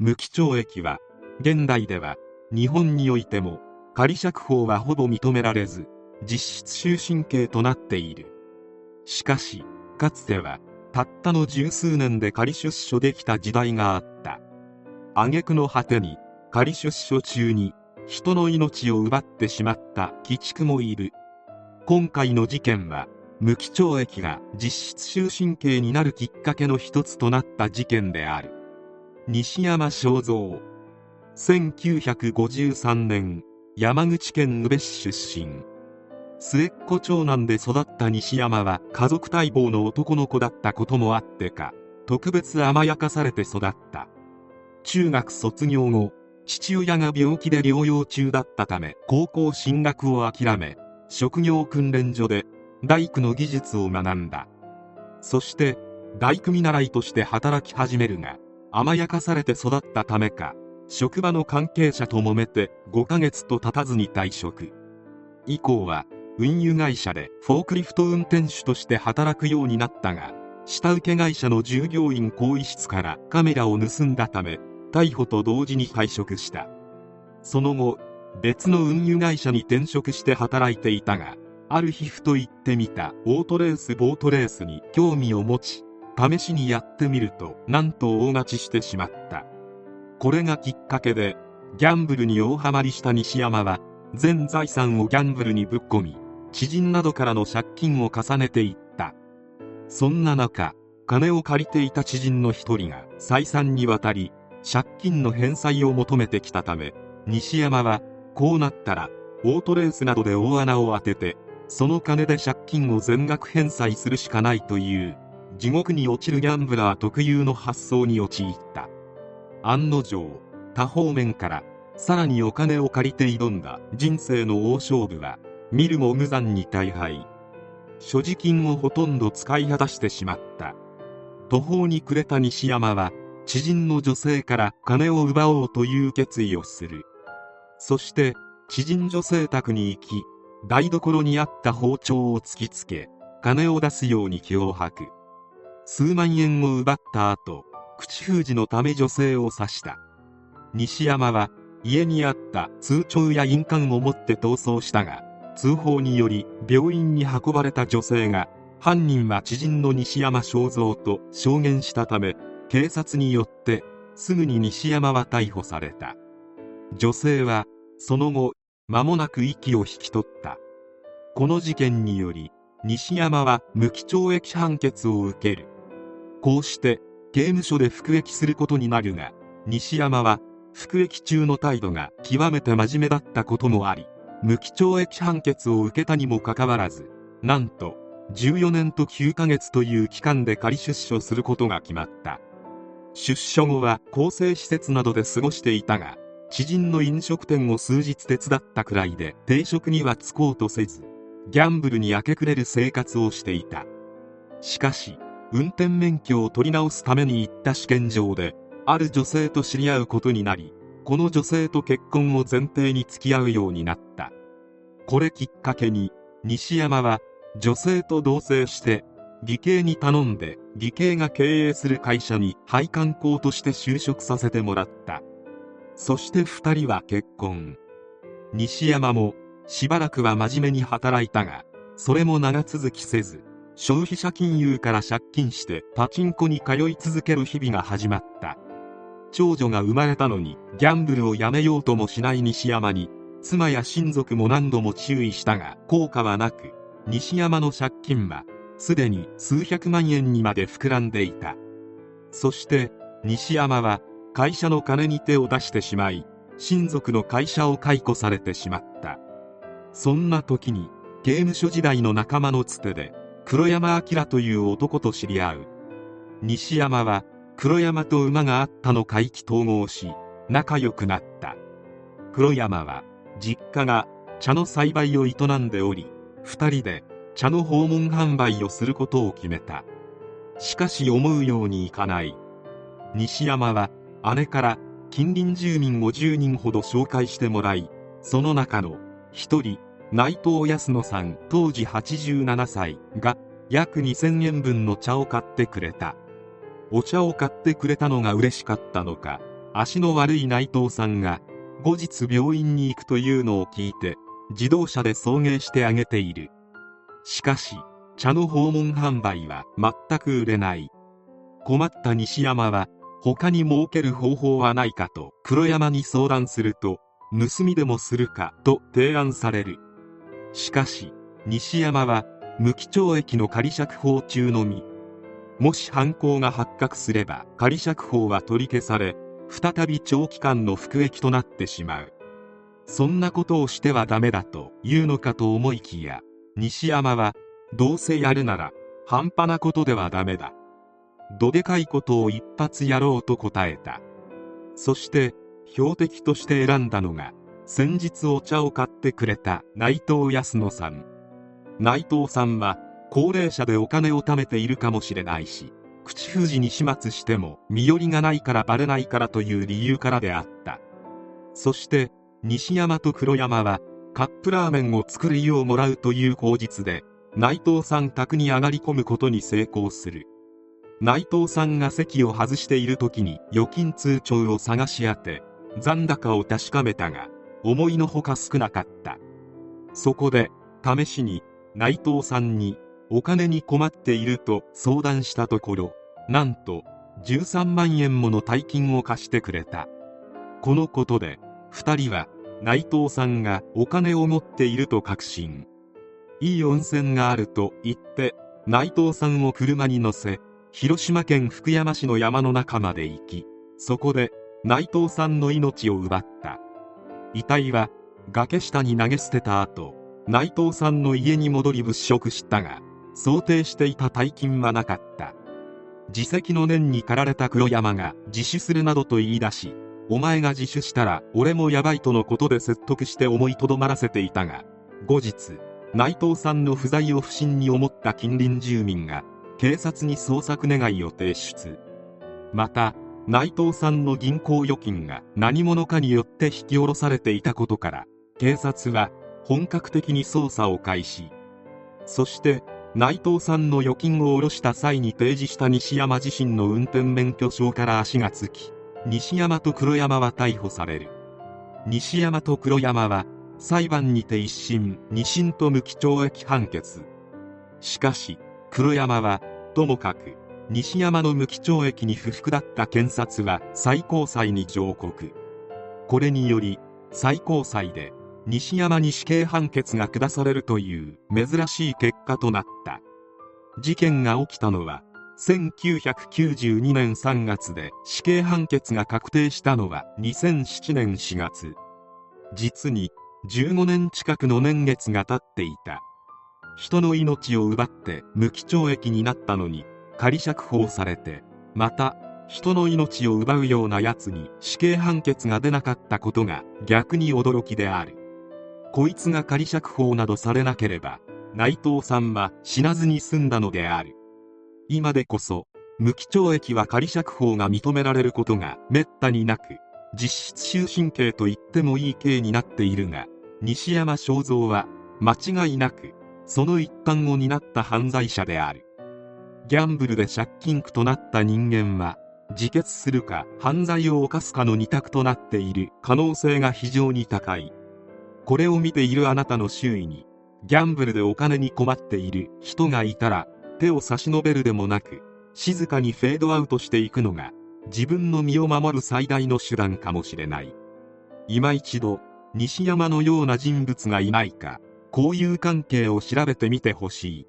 無期懲役は現代では日本においても仮釈放はほぼ認められず実質終身刑となっている。しかしかつてはたったの十数年で仮出所できた時代があった。挙句の果てに仮出所中に人の命を奪ってしまった鬼畜もいる。今回の事件は無期懲役が実質終身刑になるきっかけの一つとなった事件である。西山正蔵。1953年山口県宇部市出身。末っ子長男で育った西山は家族待望の男の子だったこともあってか特別甘やかされて育った。中学卒業後父親が病気で療養中だったため高校進学を諦め職業訓練所で大工の技術を学んだ。そして大工見習いとして働き始めるが甘やかされて育ったためか職場の関係者と揉めて5ヶ月と経たずに退職。以降は運輸会社でフォークリフト運転手として働くようになったが下請け会社の従業員更衣室からカメラを盗んだため逮捕と同時に退職した。その後別の運輸会社に転職して働いていたがある日ふと行ってみたオートレースボートレースに興味を持ち試しにやってみるとなんと大勝ちしてしまった。これがきっかけでギャンブルに大ハマりした西山は全財産をギャンブルにぶっ込み知人などからの借金を重ねていった。そんな中金を借りていた知人の一人が再三にわたり借金の返済を求めてきたため西山はこうなったらオートレースなどで大穴を当ててその金で借金を全額返済するしかないという。地獄に落ちるギャンブラー特有の発想に陥った。案の定多方面からさらにお金を借りて挑んだ人生の大勝負は見るも無残に大敗。所持金をほとんど使い果たしてしまった。途方に暮れた西山は知人の女性から金を奪おうという決意をする。そして知人女性宅に行き台所にあった包丁を突きつけ金を出すように脅迫。数万円を奪った後口封じのため女性を刺した。西山は家にあった通帳や印鑑を持って逃走したが通報により病院に運ばれた女性が犯人は知人の西山正蔵と証言したため警察によってすぐに西山は逮捕された。女性はその後間もなく息を引き取った。この事件により西山は無期懲役判決を受ける。こうして刑務所で服役することになるが西山は服役中の態度が極めて真面目だったこともあり無期懲役判決を受けたにもかかわらずなんと14年と9ヶ月という期間で仮出所することが決まった。出所後は更生施設などで過ごしていたが知人の飲食店を数日手伝ったくらいで定職には就こうとせずギャンブルに明け暮れる生活をしていた。しかし運転免許を取り直すために行った試験場である女性と知り合うことになりこの女性と結婚を前提に付き合うようになった。これきっかけに西山は女性と同棲して理系に頼んで理系が経営する会社に配管工として就職させてもらった。そして2人は結婚。西山もしばらくは真面目に働いたがそれも長続きせず消費者金融から借金してパチンコに通い続ける日々が始まった。長女が生まれたのにギャンブルをやめようともしない西山に妻や親族も何度も注意したが効果はなく西山の借金はすでに数百万円にまで膨らんでいた。そして西山は会社の金に手を出してしまい親族の会社を解雇されてしまった。そんな時に刑務所時代の仲間のつてで黒山明という男と知り合う。西山は黒山と馬があったのか意気投合し仲良くなった。黒山は実家が茶の栽培を営んでおり2人で茶の訪問販売をすることを決めた。しかし思うようにいかない。西山は姉から近隣住民を10人ほど紹介してもらいその中の1人内藤康野さん当時87歳が約2000円分の茶を買ってくれた。お茶を買ってくれたのが嬉しかったのか足の悪い内藤さんが後日病院に行くというのを聞いて自動車で送迎してあげている。しかし茶の訪問販売は全く売れない。困った西山は他に儲ける方法はないかと黒山に相談すると盗みでもするかと提案される。しかし西山は無期懲役の仮釈放中のみ。もし犯行が発覚すれば仮釈放は取り消され再び長期間の服役となってしまう。そんなことをしてはダメだというのかと思いきや西山はどうせやるなら半端なことではダメだ。どでかいことを一発やろうと答えた。そして標的として選んだのが先日お茶を買ってくれた内藤康野さん。内藤さんは高齢者でお金を貯めているかもしれないし口封じに始末しても身寄りがないからバレないからという理由からであった。そして西山と黒山はカップラーメンを作るようもらうという口実で内藤さん宅に上がり込むことに成功する。内藤さんが席を外している時に預金通帳を探し当て残高を確かめたが思いのほか少なかった。そこで試しに内藤さんにお金に困っていると相談したところなんと13万円もの大金を貸してくれた。このことで2人は内藤さんがお金を持っていると確信。いい温泉があると言って内藤さんを車に乗せ広島県福山市の山の中まで行きそこで内藤さんの命を奪った。遺体は崖下に投げ捨てた後内藤さんの家に戻り物色したが想定していた大金はなかった。自責の念に駆られた黒山が自首するなどと言い出しお前が自首したら俺もヤバいとのことで説得して思いとどまらせていたが後日内藤さんの不在を不審に思った近隣住民が警察に捜索願いを提出。また内藤さんの銀行預金が何者かによって引き下ろされていたことから警察は本格的に捜査を開始。そして内藤さんの預金を下ろした際に提示した西山自身の運転免許証から足がつき西山と黒山は逮捕される。西山と黒山は裁判にて一審二審と無期懲役判決。しかし黒山はともかく西山の無期懲役に不服だった検察は最高裁に上告。これにより最高裁で西山に死刑判決が下されるという珍しい結果となった。事件が起きたのは1992年3月で死刑判決が確定したのは2007年4月。実に15年近くの年月が経っていた。人の命を奪って無期懲役になったのに仮釈放されてまた人の命を奪うようなやつに死刑判決が出なかったことが逆に驚きである。こいつが仮釈放などされなければ内藤さんは死なずに済んだのである。今でこそ無期懲役は仮釈放が認められることがめったになく実質終身刑と言ってもいい刑になっているが西山正蔵は間違いなくその一端を担った犯罪者である。ギャンブルで借金苦となった人間は自決するか犯罪を犯すかの二択となっている可能性が非常に高い。これを見ているあなたの周囲にギャンブルでお金に困っている人がいたら手を差し伸べるでもなく静かにフェードアウトしていくのが自分の身を守る最大の手段かもしれない。今一度西山のような人物がいないか交友関係を調べてみてほしい。